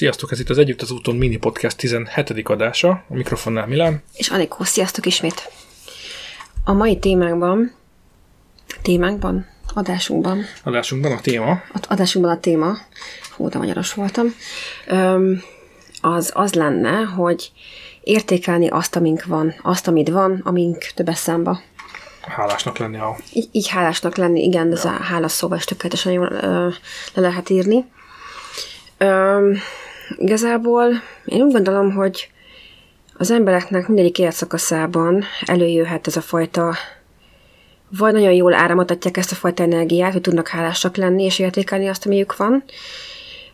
Sziasztok, ez itt az Együtt az úton mini podcast 17. adása, a mikrofonnál Milán. És Anikó, sziasztok ismét! A mai témánkban, témánkban, adásunkban, Adásunkban a téma, a adásunkban a téma, hú, de magyaros voltam, öm, az az lenne, hogy értékelni azt, amink van, azt, amit van, amink több eszembe. hálásnak lenni a... Így, így hálásnak lenni, igen, de ez a hálás szóval is tökéletesen jól ö, le lehet írni. Ö, igazából én úgy gondolom, hogy az embereknek mindegyik életszakaszában előjöhet ez a fajta, vagy nagyon jól áramoltatják ezt a fajta energiát, hogy tudnak hálásak lenni és értékelni azt, amiük van,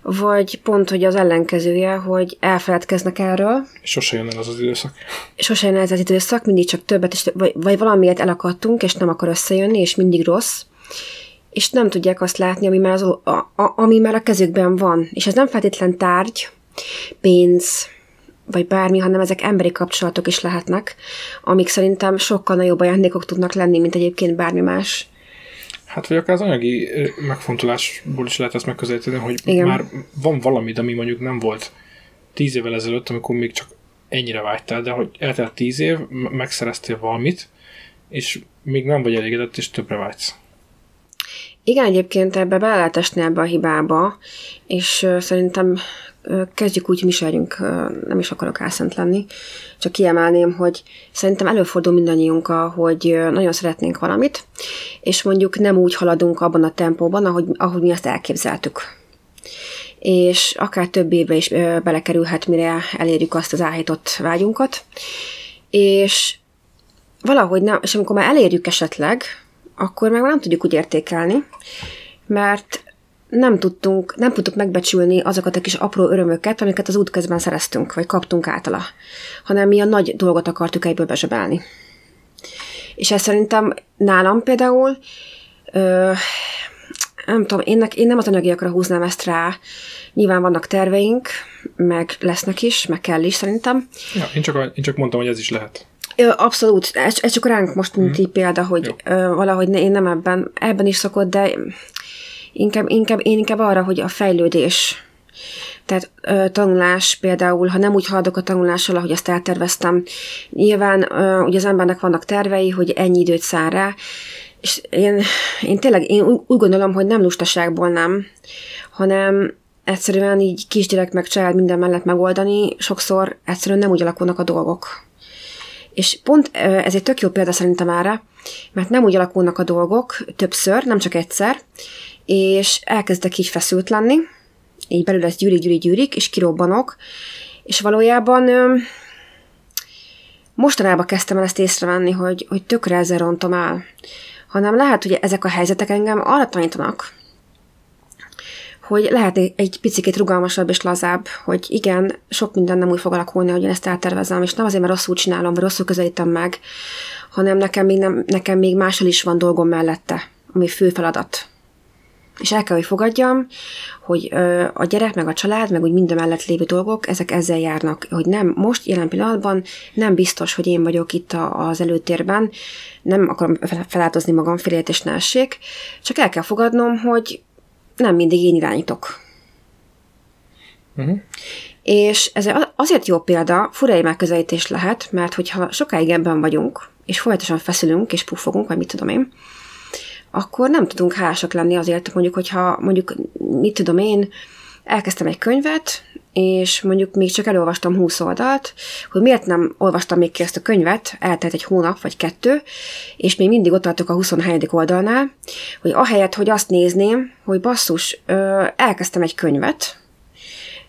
vagy pont, hogy az ellenkezője, hogy elfeledkeznek erről, sose jön el az az időszak. sose jön ez az időszak, mindig csak többet, és, vagy, vagy valamiért elakadtunk, és nem akar összejönni, és mindig rossz, és nem tudják azt látni, ami már, az, a, a, ami már a kezükben van. És ez nem feltétlen tárgy, pénz, vagy bármi, hanem ezek emberi kapcsolatok is lehetnek, amik szerintem sokkal nagyobb ajándékok tudnak lenni, mint egyébként bármi más. Hát vagy akár az anyagi megfontolásból is lehet ezt megközelíteni, hogy Igen. Már van valami, ami mondjuk nem volt tíz évvel ezelőtt, amikor még csak ennyire vágytál, de hogy eltelt tíz év, megszereztél valamit, és még nem vagy elégedett, és többre vágysz. Igen, egyébként ebbe bele lehet esni ebbe a hibába, és szerintem kezdjük úgy, mi se legyünk, ö, nem is akarok álszent lenni, csak kiemelném, hogy szerintem előfordul mindannyiunkkal, hogy nagyon szeretnénk valamit, és mondjuk nem úgy haladunk abban a tempóban, ahogy, ahogy mi azt elképzeltük. És akár több évbe is belekerülhet, mire elérjük azt az áhított vágyunkat. És valahogy nem, és amikor már elérjük esetleg, akkor meg nem tudjuk úgy értékelni, mert nem tudtunk, nem tudtuk megbecsülni azokat a kis apró örömöket, amiket az út közben szereztünk, vagy kaptunk általa, hanem mi a nagy dolgot akartuk egyből bezsebelni. És ez szerintem nálam például, ö, nem tudom, én, én nem az anyagiakra húznám ezt rá, nyilván vannak terveink, meg lesznek is, meg kell is szerintem, Ja, én, csak, én csak mondtam, hogy ez is lehet. Abszolút, ez, ez csak ránk most mint így példa, hogy ö, valahogy ne, én nem ebben, ebben is szokott, de inkább, inkább, én inkább arra, hogy a fejlődés, tehát ö, tanulás például, ha nem úgy haladok a tanulással, ahogy azt elterveztem, nyilván ö, ugye az embernek vannak tervei, hogy ennyi időt szár rá, és én, én tényleg én úgy, úgy gondolom, hogy nem lustaságból nem, hanem egyszerűen így kisgyerek meg család minden mellett megoldani, sokszor egyszerűen nem úgy alakulnak a dolgok. És pont ez egy tök jó példa szerintem erre, mert nem úgy alakulnak a dolgok többször, nem csak egyszer, és elkezdek így feszült lenni, így belül ez gyűrik, gyűrik, gyűrik, és kirobbanok, és valójában mostanában kezdtem el ezt észrevenni, hogy, hogy tökre ezzel rontom el, hanem lehet, hogy ezek a helyzetek engem arra tanítanak, hogy lehet egy- picit rugalmasabb és lazább, hogy igen, sok minden nem úgy fog alakulni, hogy én ezt eltervezem, és nem azért, mert rosszul csinálom, vagy rosszul közelítem meg, hanem nekem még, nem, nekem még máshol is van dolgom mellette, ami fő feladat. És el kell, hogy fogadjam, hogy a gyerek, meg a család, meg úgy minden mellett lévő dolgok, ezek ezzel járnak, hogy nem, most jelen pillanatban nem biztos, hogy én vagyok itt a, az előtérben, nem akarom fel- feláldozni magam, félét és ne essék, csak el kell fogadnom, hogy nem mindig én irányítok. Uh-huh. És ez azért jó példa, furai megközelítés lehet, mert hogyha sokáig ebben vagyunk, és folyamatosan feszülünk, és puffogunk, vagy mit tudom én, akkor nem tudunk hálásak lenni azért, mondjuk, hogyha mondjuk, mit tudom én, elkezdtem egy könyvet, és mondjuk még csak elolvastam 20 oldalt, hogy miért nem olvastam még ki ezt a könyvet, eltelt egy hónap vagy kettő, és még mindig ott tartok a 27. oldalnál, hogy ahelyett, hogy azt nézném, hogy basszus, ö, elkezdtem egy könyvet,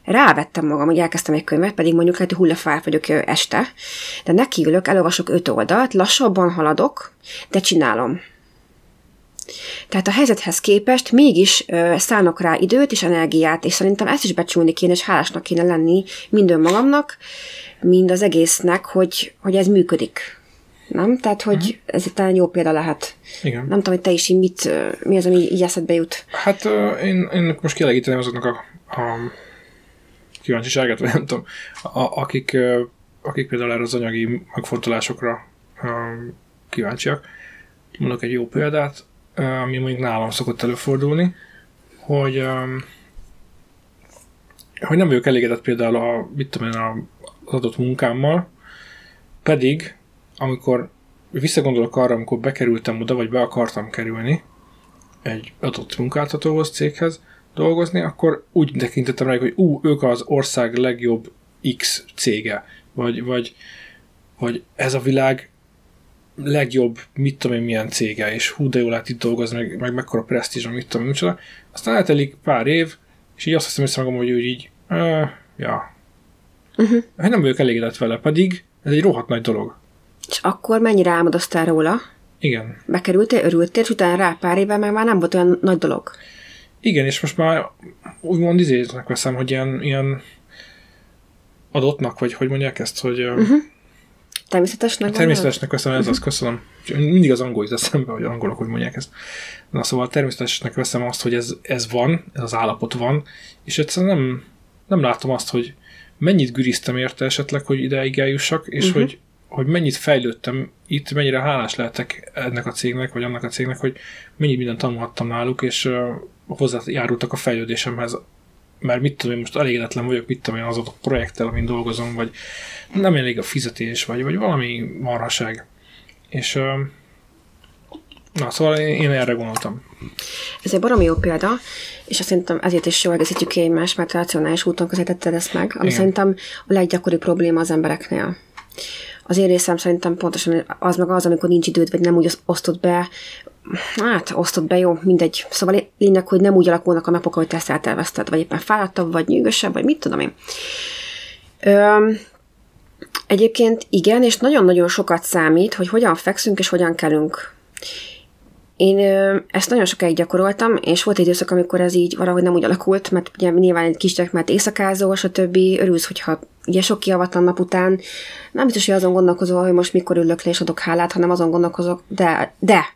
rávettem magam, hogy elkezdtem egy könyvet, pedig mondjuk lehet, hogy hullafáj vagyok este, de nekiülök, elolvasok öt oldalt, lassabban haladok, de csinálom. Tehát a helyzethez képest mégis ö, szánok rá időt és energiát, és szerintem ezt is becsülni kéne, és hálásnak kéne lenni mind önmagamnak, mind az egésznek, hogy, hogy ez működik. Nem? Tehát, hogy ez itt talán jó példa lehet. Igen. Nem tudom, hogy te is így mit, mi az, ami így eszedbe jut. Hát én, én most kielegíteném azoknak a, a kíváncsiságát, vagy nem tudom, a, akik, akik például erre az anyagi megfontolásokra kíváncsiak. Mondok egy jó példát, ami mondjuk nálam szokott előfordulni, hogy hogy nem vagyok elégedett például a, mit tudom én, az adott munkámmal, pedig amikor visszagondolok arra, amikor bekerültem oda, vagy be akartam kerülni egy adott munkáltatóhoz, céghez dolgozni, akkor úgy tekintettem rá, hogy ú, ők az ország legjobb X cége, vagy, vagy, vagy ez a világ legjobb, mit tudom én, milyen cége, és hú, de jól lehet itt dolgozni, meg, meg mekkora presztízs, mit tudom én, micsoda. Aztán eltelik pár év, és így azt hiszem össze magam, hogy úgy így, uh, ja, uh-huh. hát nem vagyok elégedett vele, pedig ez egy rohadt nagy dolog. És akkor mennyire álmodoztál róla? Igen. Bekerültél, örültél, és utána rá pár évvel meg már nem volt olyan nagy dolog. Igen, és most már úgymond izéznek veszem, hogy ilyen, ilyen adottnak, vagy hogy mondják ezt, hogy uh-huh. Természetesnek Természetesnek veszem, ez az, köszönöm. Mindig az angol jut eszembe, hogy angolok, hogy mondják ezt. Na szóval természetesnek veszem azt, hogy ez, ez van, ez az állapot van, és egyszerűen nem, nem látom azt, hogy mennyit güriztem érte esetleg, hogy ideig eljussak, és uh-huh. hogy, hogy mennyit fejlődtem itt, mennyire hálás lehetek ennek a cégnek, vagy annak a cégnek, hogy mennyit mindent tanulhattam náluk, és uh, hozzájárultak a fejlődésemhez mert mit tudom én, most elégedetlen vagyok, mit tudom én, az a projekttel, amin dolgozom, vagy nem elég a fizetés, vagy, vagy valami marhaság. És na, szóval én, erre gondoltam. Ez egy baromi jó példa, és azt szerintem ezért is jól egészítjük ki egymást, mert racionális úton közelítetted ezt meg, ami Igen. szerintem a leggyakoribb probléma az embereknél. Az én részem szerintem pontosan az meg az, amikor nincs időd, vagy nem úgy osztod be hát osztott be, jó, mindegy. Szóval lényeg, hogy nem úgy alakulnak a napok, ahogy te ezt eltervezted, vagy éppen fáradtabb, vagy nyűgösebb, vagy mit tudom én. Ö, egyébként igen, és nagyon-nagyon sokat számít, hogy hogyan fekszünk és hogyan kelünk. Én ö, ezt nagyon sokáig gyakoroltam, és volt egy időszak, amikor ez így valahogy nem úgy alakult, mert ugye nyilván egy kisgyerek, mert éjszakázol, stb. Örülsz, hogyha ugye sok kiavatlan nap után nem biztos, hogy azon gondolkozol, hogy most mikor ülök le és adok hálát, hanem azon gondolkozok, de, de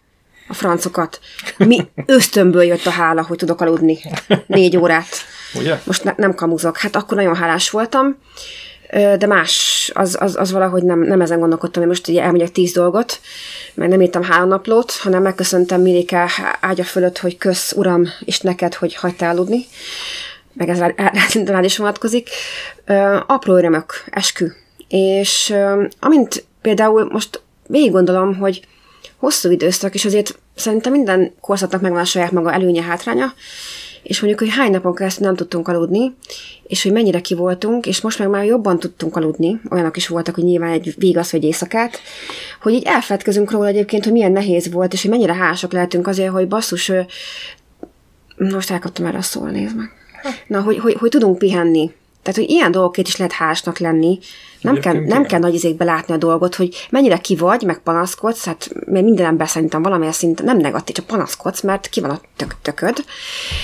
a francokat. Mi ösztönből jött a hála, hogy tudok aludni négy órát. Ugye? Most ne, nem kamuzok. Hát akkor nagyon hálás voltam, de más, az, az, az valahogy nem, nem ezen gondolkodtam, hogy most ugye elmegyek tíz dolgot, meg nem írtam három naplót, hanem megköszöntem Milike ágya fölött, hogy kösz, uram, és neked, hogy hagytál aludni. Meg ez rád is vonatkozik. Apró örömök, eskü. És amint például most végig gondolom, hogy hosszú időszak, és azért szerintem minden korszaknak megvan a saját maga előnye, hátránya, és mondjuk, hogy hány napon keresztül nem tudtunk aludni, és hogy mennyire ki voltunk, és most meg már jobban tudtunk aludni, olyanok is voltak, hogy nyilván egy végasz vagy éjszakát, hogy így elfedkezünk róla egyébként, hogy milyen nehéz volt, és hogy mennyire hálásak lehetünk azért, hogy basszus, most elkaptam erre a szól, nézd meg. Na, hogy, hogy, hogy tudunk pihenni, tehát, hogy ilyen dolgokért is lehet hálásnak lenni. Nem kell, nem kell nagy izékbe látni a dolgot, hogy mennyire ki vagy, meg panaszkodsz, hát mert minden ember szerintem valamilyen szinten nem negatív, csak panaszkodsz, mert ki van a tök, tököd.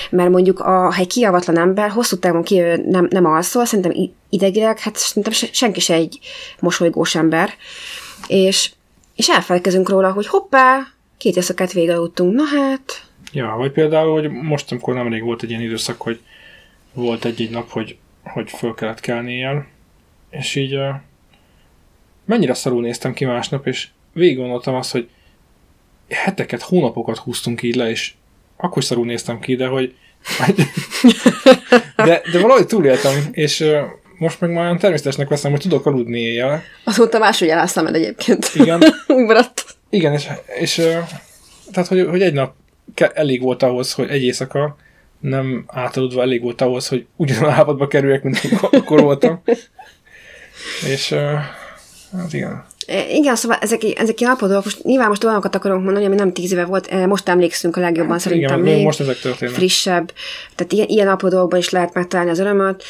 Mert mondjuk, a, ha egy kiavatlan ember hosszú távon ki nem, nem alszol, szerintem idegileg, hát szerintem senki se egy mosolygós ember. És, és elfelelkezünk róla, hogy hoppá, két éjszakát végigaludtunk, na hát. Ja, vagy például, hogy most, amikor nemrég volt egy ilyen időszak, hogy volt egy-egy nap, hogy hogy föl kellett kelni ilyen, és így uh, mennyire szarul néztem ki másnap, és végig gondoltam azt, hogy heteket, hónapokat húztunk így le, és akkor szarul néztem ki, de hogy de, de valahogy túléltem, és uh, most meg már természetesnek veszem, hogy tudok aludni éjjel. Azóta máshogy el szemed egyébként. Igen. Úgy maradt. Igen, és, és uh, tehát, hogy, hogy egy nap elég volt ahhoz, hogy egy éjszaka nem átaludva elég volt ahhoz, hogy ugyanolyan állapotba kerüljek, mint akkor voltam. És hát igen. Igen, szóval ezek, ezek állapotok, most nyilván most olyanokat akarunk mondani, ami nem tíz éve volt, most emlékszünk a legjobban, hát, szerintem igen, még most ezek történnek. frissebb. Tehát ilyen, ilyen állapotokban is lehet megtalálni az örömöt.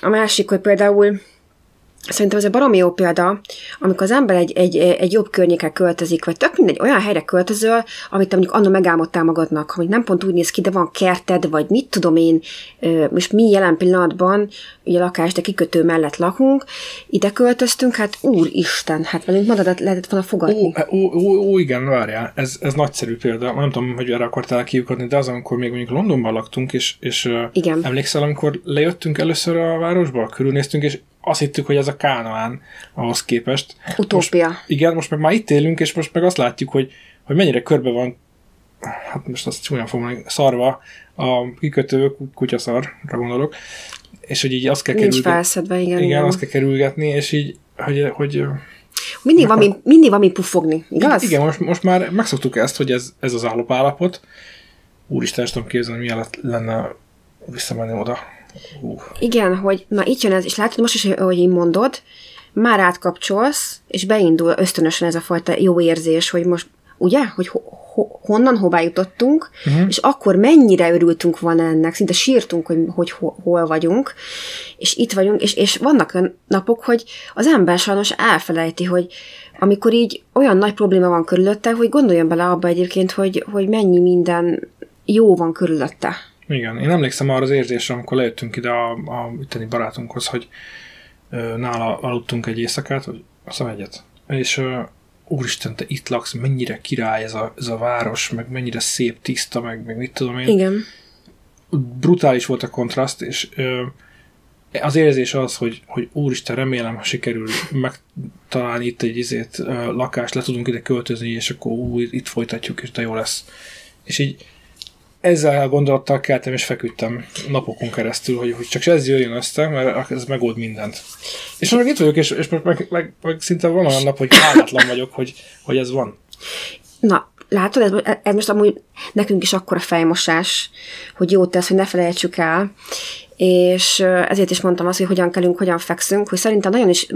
A másik, hogy például Szerintem ez egy baromi jó példa, amikor az ember egy, egy, egy jobb környékre költözik, vagy tök mindegy olyan helyre költözöl, amit te mondjuk annak megálmodtál magadnak, hogy nem pont úgy néz ki, de van kerted, vagy mit tudom én, most mi jelen pillanatban, ugye lakás, de kikötő mellett lakunk, ide költöztünk, hát úristen, hát velünk magadat lehetett volna fogadni. Ó, ó, ó, ó igen, várjál, ez, ez nagyszerű példa, nem tudom, hogy erre akartál kiukadni, de az, amikor még mondjuk Londonban laktunk, és, és igen. emlékszel, amikor lejöttünk először a városba, körülnéztünk, és azt hittük, hogy ez a Kánoán ahhoz képest. Utópia. Most, igen, most meg már itt élünk, és most meg azt látjuk, hogy, hogy mennyire körbe van hát most azt csúnyán fogom mondani, szarva, a kikötő kutyaszarra gondolok, és hogy így azt kell Nincs kerülgetni. felszedve, igen. Igen, azt kell kerülgetni, és így, hogy, hogy Mindig van, mi, mindig van mi puffogni, igaz? igen, most, most már megszoktuk ezt, hogy ez, ez az állapállapot. Úristen, nem tudom képzelni, milyen lett- lenne visszamenni oda. Igen, hogy na itt jön ez, és látod most is, hogy így mondod, már átkapcsolsz, és beindul ösztönösen ez a fajta jó érzés, hogy most, ugye, hogy ho, ho, honnan, hová jutottunk, uh-huh. és akkor mennyire örültünk volna ennek, szinte sírtunk, hogy, hogy ho, hol vagyunk, és itt vagyunk, és, és vannak olyan napok, hogy az ember sajnos elfelejti, hogy amikor így olyan nagy probléma van körülötte, hogy gondoljon bele abba egyébként, hogy, hogy mennyi minden jó van körülötte. Igen, én emlékszem arra az érzésre, amikor lejöttünk ide a, a itteni barátunkhoz, hogy ö, nála aludtunk egy éjszakát, vagy azt egyet, és ö, úristen, te itt laksz, mennyire király ez a, ez a város, meg mennyire szép, tiszta, meg, meg mit tudom én. Igen. Brutális volt a kontraszt, és ö, az érzés az, hogy, hogy úristen, remélem, ha sikerül megtalálni itt egy izét, ö, lakást, le tudunk ide költözni, és akkor ú, itt folytatjuk, és de jó lesz. És így ezzel a gondolattal keltem és feküdtem napokon keresztül, hogy, hogy csak ez jöjjön össze, mert ez megold mindent. És most meg itt vagyok, és, és meg, meg, meg, meg, szinte van olyan nap, hogy hálátlan vagyok, hogy, hogy ez van. Na, látod, ez, ez most amúgy nekünk is akkora fejmosás, hogy jót tesz, hogy ne felejtsük el, és ezért is mondtam azt, hogy hogyan kelünk, hogyan fekszünk, hogy szerintem nagyon is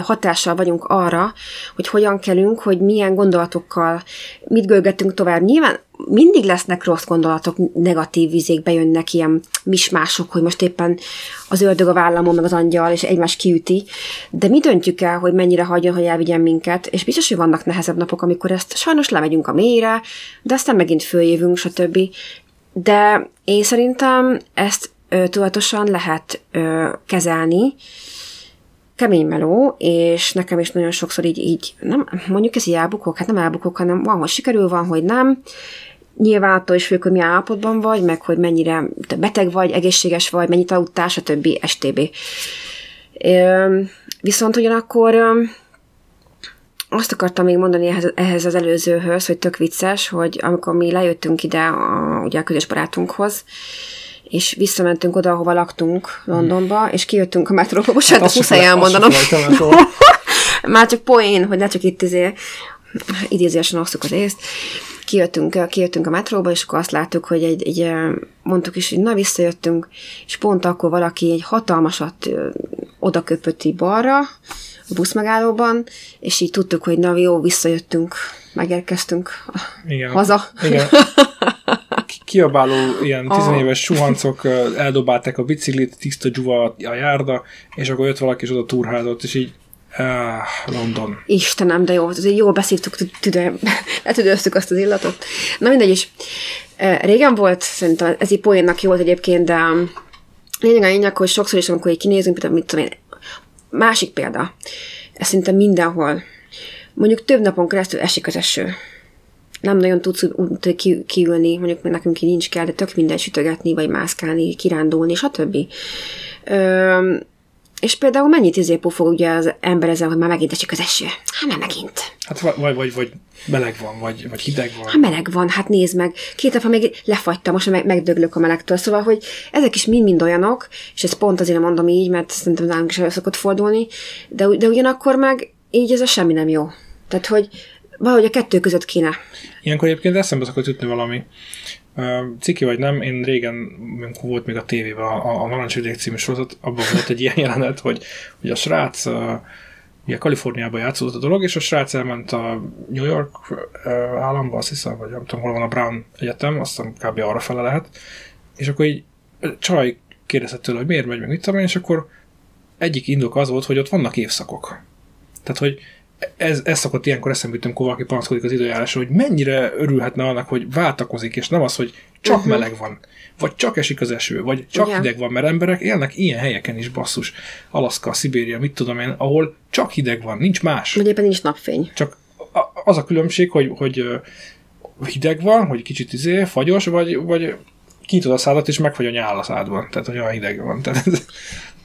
hatással vagyunk arra, hogy hogyan kelünk, hogy milyen gondolatokkal, mit görgetünk tovább. Nyilván mindig lesznek rossz gondolatok, negatív vizék bejönnek, ilyen mismások, hogy most éppen az ördög a vállamon, meg az angyal, és egymás kiüti, de mi döntjük el, hogy mennyire hagyjon, hogy elvigyen minket, és biztos, hogy vannak nehezebb napok, amikor ezt sajnos lemegyünk a mélyre, de aztán megint följövünk, stb. De én szerintem ezt ö, tudatosan lehet ö, kezelni, kemény meló, és nekem is nagyon sokszor így, így nem, mondjuk ez így elbukok, hát nem elbukok, hanem van, hogy sikerül, van, hogy nem. Nyilván attól is függ, hogy milyen állapotban vagy, meg hogy mennyire te beteg vagy, egészséges vagy, mennyit aludtál, stb. stb. Ö, viszont ugyanakkor ö, azt akartam még mondani ehhez, ehhez az előzőhöz, hogy tök vicces, hogy amikor mi lejöttünk ide a, ugye a közös barátunkhoz, és visszamentünk oda, ahova laktunk Londonba, és kijöttünk a metróba. Bocsánat, se muszáj elmondanom. soha. Már csak poén, hogy ne csak itt izé, idézésen osztuk az észt. Kijöttünk, kijöttünk a metróba, és akkor azt láttuk, hogy egy, egy mondtuk is, hogy na visszajöttünk, és pont akkor valaki egy hatalmasat ö, oda köpött így balra, a buszmegállóban, és így tudtuk, hogy na jó, visszajöttünk, megérkeztünk Igen. haza. Igen. Ki- Kiabáló ilyen tizenéves suhancok eldobálták a biciklit, tiszta dzsuva a járda, és akkor jött valaki, és oda turházott, és így ah, London. Istenem, de jó, azért jól beszívtuk, tüde, letüdőztük azt az illatot. Na mindegy is. Régen volt, szerintem ez így poénnak jó volt egyébként, de um, lényeg a lényeg, hogy sokszor is, amikor így kinézünk, például mit tudom én, másik példa, ez szinte mindenhol. Mondjuk több napon keresztül esik az eső. Nem nagyon tudsz úgy- ki, kiülni, mondjuk nekünk így nincs kell, de tök minden sütögetni, vagy mászkálni, kirándulni, stb. Ö, és például mennyit izé pufog ugye az ember ezzel, hogy már megint esik az eső. Hát már megint. Hát vagy, vagy, vagy, vagy meleg van, vagy, vagy hideg van. Hát meleg van, hát nézd meg. Két nap még lefagytam, most meg, megdöglök a melegtől. Szóval, hogy ezek is mind-mind olyanok, és ezt pont azért mondom így, mert szerintem nálunk is elő szokott fordulni, de, de ugyanakkor meg így ez a semmi nem jó. Tehát, hogy valahogy a kettő között kéne. Ilyenkor egyébként eszembe szokott jutni valami. Ciki vagy nem, én régen, volt még a tévében a, a Narancsvidék című sorozat, abban volt egy ilyen jelenet, hogy, hogy a srác ugye Kaliforniában játszódott a dolog, és a srác elment a New York államba, azt hiszem, vagy nem tudom, hol van a Brown Egyetem, azt hiszem kb. arra fele lehet, és akkor így Csaj kérdezte tőle, hogy miért megy, meg mit tudom én, és akkor egyik indok az volt, hogy ott vannak évszakok. Tehát, hogy ez, ez szokott ilyenkor eszembe jutni, amikor valaki panaszkodik az időjárásra, hogy mennyire örülhetne annak, hogy váltakozik, és nem az, hogy csak uh-huh. meleg van, vagy csak esik az eső, vagy csak Igen. hideg van, mert emberek élnek ilyen helyeken is, basszus. Alaszka, Szibéria, mit tudom én, ahol csak hideg van, nincs más. Vagy éppen nincs napfény. Csak az a különbség, hogy, hogy hideg van, hogy kicsit izé, fagyos, vagy, vagy kinyitod a szádat, és megfagy a nyál a szádban. Tehát, hogy olyan hideg van. Tehát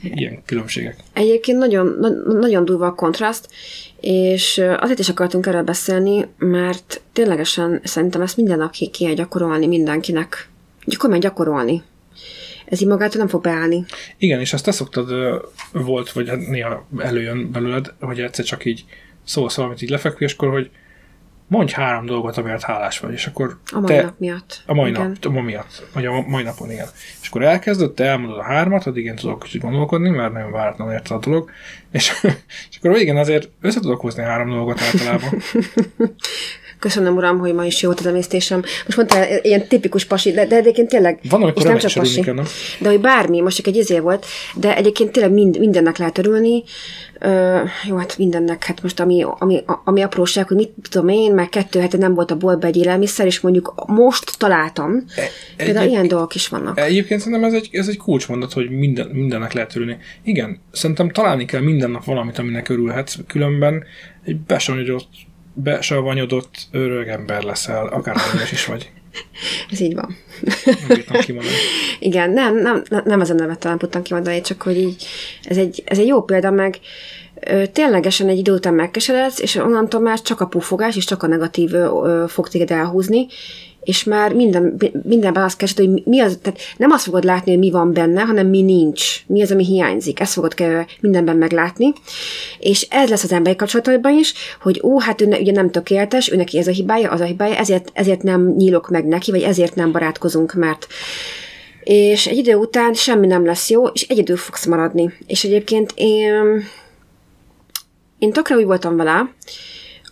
ilyen különbségek. Egyébként nagyon, na- nagyon durva a kontraszt, és azért is akartunk erről beszélni, mert ténylegesen szerintem ezt minden nap ki gyakorolni mindenkinek. Gyakorolni, gyakorolni. Ez így magától nem fog beállni. Igen, és azt te szoktad, volt, vagy hát néha előjön belőled, hogy egyszer csak így szólsz valamit így lefekvéskor, hogy mondj három dolgot, amiért hálás vagy, és akkor A mai te, nap miatt. a mai Igen. nap, ma miatt, vagy a mai napon, igen. És akkor elkezded, te elmondod a hármat, addig én tudok kicsit gondolkodni, mert nagyon váratlan érte a dolog, és, és akkor végén azért össze tudok hozni három dolgot általában. Köszönöm, uram, hogy ma is jó volt az emésztésem. Most mondtál, ilyen tipikus pasi, de, de egyébként tényleg, Van, amikor és nem csak pasi, kell, nem? de hogy bármi, most csak egy izé volt, de egyébként tényleg mind, mindennek lehet örülni. Ö, jó, hát mindennek, hát most ami, ami, ami apróság, hogy mit tudom én, mert kettő hete nem volt a boltban egy élelmiszer, és mondjuk most találtam. Például egy- ilyen dolgok is vannak. Egyébként szerintem ez egy, ez egy kulcsmondat, hogy minden, mindennek lehet örülni. Igen, szerintem találni kell minden nap valamit, aminek örülhetsz, különben egy besavanyodott, besavanyodott öreg ember leszel, akár is vagy. Ez így van. Nem. Igen, nem, nem, nem ezen nevettel nem tudtam kimondani, csak hogy így, ez egy, ez egy jó példa, meg ténylegesen egy idő után megkeseredsz, és onnantól már csak a pufogás, és csak a negatív fog téged elhúzni, és már minden, mindenben azt keresed, hogy mi az, tehát nem azt fogod látni, hogy mi van benne, hanem mi nincs, mi az, ami hiányzik. Ezt fogod kell mindenben meglátni. És ez lesz az emberi kapcsolataiban is, hogy ó, hát ő ne, ugye nem tökéletes, ő neki ez a hibája, az a hibája, ezért, ezért nem nyílok meg neki, vagy ezért nem barátkozunk, mert és egy idő után semmi nem lesz jó, és egyedül fogsz maradni. És egyébként én, én tökre úgy voltam vele,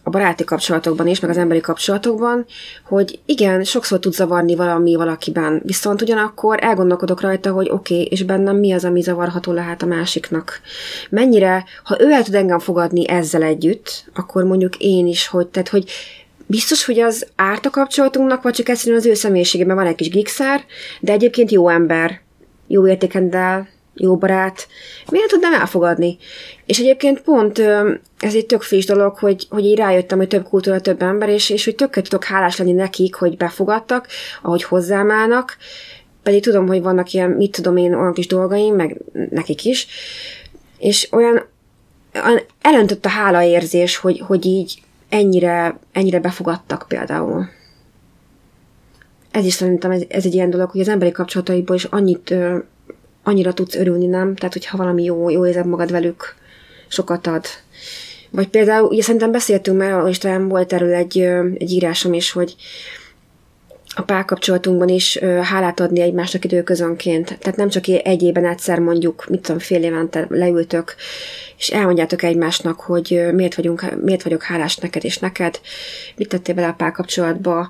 a baráti kapcsolatokban is, meg az emberi kapcsolatokban, hogy igen, sokszor tud zavarni valami valakiben, viszont ugyanakkor elgondolkodok rajta, hogy oké, okay, és bennem mi az, ami zavarható lehet a másiknak. Mennyire, ha ő el tud engem fogadni ezzel együtt, akkor mondjuk én is, hogy, tehát, hogy biztos, hogy az árt a kapcsolatunknak, vagy csak egyszerűen az ő személyiségében van egy kis gigszer, de egyébként jó ember, jó értékendel, jó barát, miért tudnám elfogadni? És egyébként pont ez egy tök friss dolog, hogy, hogy így rájöttem, hogy több kultúra, több ember, és, és hogy tökre tudok hálás lenni nekik, hogy befogadtak, ahogy hozzám állnak, pedig tudom, hogy vannak ilyen, mit tudom én, olyan kis dolgaim, meg nekik is, és olyan, olyan elöntött a hálaérzés, hogy, hogy így ennyire, ennyire befogadtak például. Ez is szerintem ez, ez egy ilyen dolog, hogy az emberi kapcsolataiból is annyit, annyira tudsz örülni, nem? Tehát, hogyha valami jó, jó érzed magad velük, sokat ad. Vagy például, ugye szerintem beszéltünk már, és talán volt erről egy, egy írásom is, hogy a párkapcsolatunkban is hálát adni egymásnak időközönként. Tehát nem csak egy évben egyszer mondjuk, mit tudom, fél évente leültök, és elmondjátok egymásnak, hogy miért, vagyunk, miért vagyok hálás neked és neked, mit tettél bele a párkapcsolatba,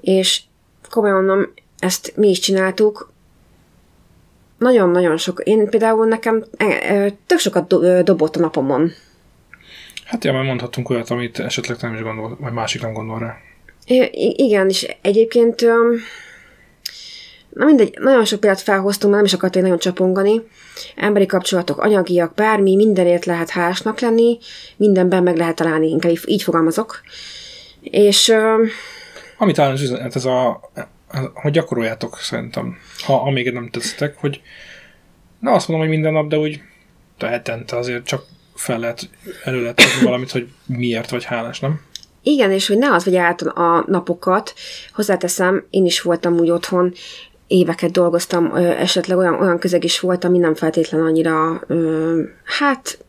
és komolyan mondom, ezt mi is csináltuk, nagyon-nagyon sok. Én például nekem e, e, tök sokat do, dobott a napomon. Hát ja, mert mondhatunk olyat, amit esetleg nem is gondol, vagy másik nem gondol rá. I- igen, és egyébként na mindegy, nagyon sok példát felhoztunk, mert nem is akartam nagyon csapongani. Emberi kapcsolatok, anyagiak, bármi, mindenért lehet hálásnak lenni, mindenben meg lehet találni, inkább így- fogalmazok. És Amit üzenet, ez a, hogy gyakoroljátok szerintem, ha amíg nem tetszettek, hogy nem azt mondom, hogy minden nap, de úgy hetente azért csak fel lehet, elő lehet valamit, hogy miért vagy hálás, nem? Igen, és hogy ne az vagy át a napokat, hozzáteszem, én is voltam úgy otthon, éveket dolgoztam, esetleg olyan, olyan közeg is volt, ami nem feltétlen annyira, hát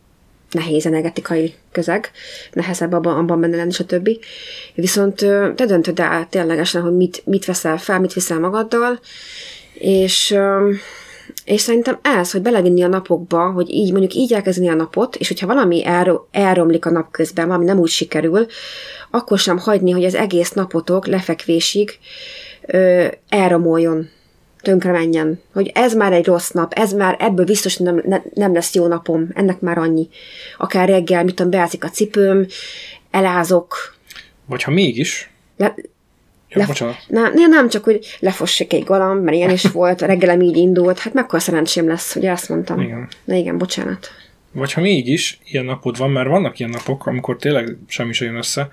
nehéz energetikai közeg, nehezebb abban, abban benne lenni, stb. Viszont te döntöd el ténylegesen, hogy mit, mit veszel fel, mit viszel magaddal, és, és szerintem ez, hogy belevinni a napokba, hogy így mondjuk így elkezdeni a napot, és hogyha valami elro- elromlik a nap közben, valami nem úgy sikerül, akkor sem hagyni, hogy az egész napotok lefekvésig ö, elromoljon, tönkre menjen. Hogy ez már egy rossz nap, ez már ebből biztos nem, ne, nem lesz jó napom, ennek már annyi. Akár reggel, mit tudom, beázik a cipőm, elázok, Vagy ha mégis, le, jó, Le- bocsánat, nem, nem, nem, csak hogy lefossék egy galamb, mert ilyen is volt, a reggelem így indult, hát mekkora szerencsém lesz, ugye azt mondtam. Igen. Na igen, bocsánat. vagy ha mégis ilyen napod van, mert vannak ilyen napok, amikor tényleg semmi sem jön össze,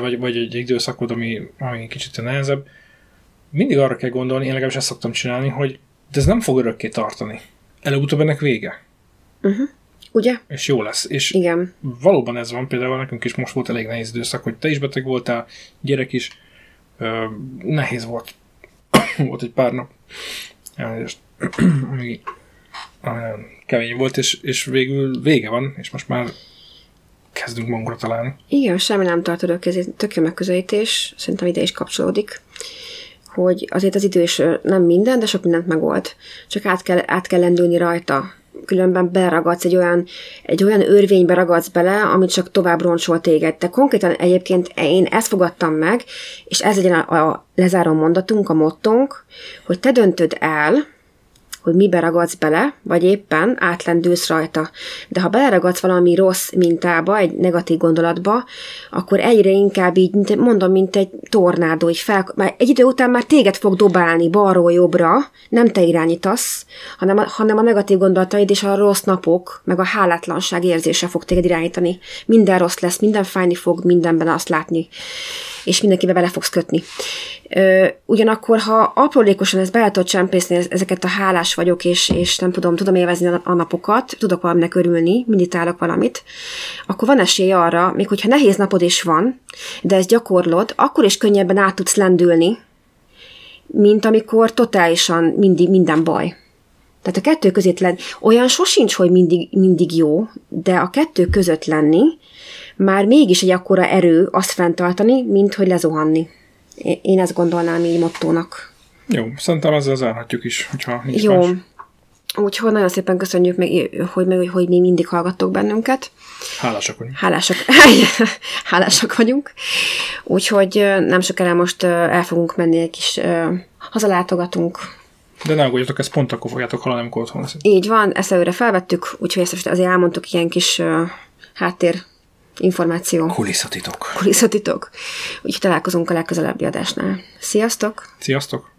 vagy, vagy egy időszakod, ami, ami kicsit nehezebb, mindig arra kell gondolni, én legalábbis ezt szoktam csinálni, hogy de ez nem fog örökké tartani. előbb-utóbb ennek vége. Uh-huh. Ugye? És jó lesz. És Igen. valóban ez van, például nekünk is most volt elég nehéz időszak, hogy te is beteg voltál, gyerek is. Ö, nehéz volt. volt egy pár nap. Elnézést. Ami kemény volt, és, és végül vége van, és most már kezdünk magunkra találni. Igen, semmi nem tart örökké, tök jó megközelítés, szerintem ide is kapcsolódik, hogy azért az idő is nem minden, de sok mindent megold. Csak át kell, át kell lendülni rajta. Különben beragadsz egy olyan, egy olyan örvénybe ragadsz bele, amit csak tovább roncsol téged. De konkrétan egyébként én ezt fogadtam meg, és ez legyen a, a lezáró mondatunk, a mottónk, hogy te döntöd el, hogy mibe ragadsz bele, vagy éppen átlendülsz rajta. De ha beleragadsz valami rossz mintába, egy negatív gondolatba, akkor egyre inkább így, mondom, mint egy tornádó, így fel, már egy idő után már téged fog dobálni balról jobbra, nem te irányítasz, hanem a, hanem a negatív gondolataid és a rossz napok, meg a hálátlanság érzése fog téged irányítani. Minden rossz lesz, minden fájni fog, mindenben azt látni és mindenkibe bele fogsz kötni. Ugyanakkor, ha aprólékosan ezt bele tudod csempészni, ez- ezeket a hálás vagyok, és, és nem tudom, tudom élvezni a napokat, tudok valaminek örülni, meditálok valamit, akkor van esély arra, még hogyha nehéz napod is van, de ezt gyakorlod, akkor is könnyebben át tudsz lendülni, mint amikor totálisan mindig minden baj. Tehát a kettő között lenni, olyan sosincs, hogy mindig, mindig jó, de a kettő között lenni, már mégis egy akkora erő azt fenntartani, mint hogy lezuhanni. Én- ezt gondolnám így mottónak. Jó, szerintem ezzel zárhatjuk is, hogyha nincs Jó. más. Úgyhogy nagyon szépen köszönjük, meg, hogy, meg, hogy még mindig hallgattok bennünket. Hálásak vagyunk. Hálásak, hálásak vagyunk. Úgyhogy nem sokára most el fogunk menni egy kis hazalátogatunk. De ne aggódjatok, ezt pont akkor fogjátok hallani, amikor otthon leszünk. Így van, ezt előre felvettük, úgyhogy ezt most azért elmondtuk ilyen kis háttér információ, Kulisszatitok. kulisszatitok. Úgyhogy találkozunk a legközelebbi adásnál. Sziasztok! Sziasztok!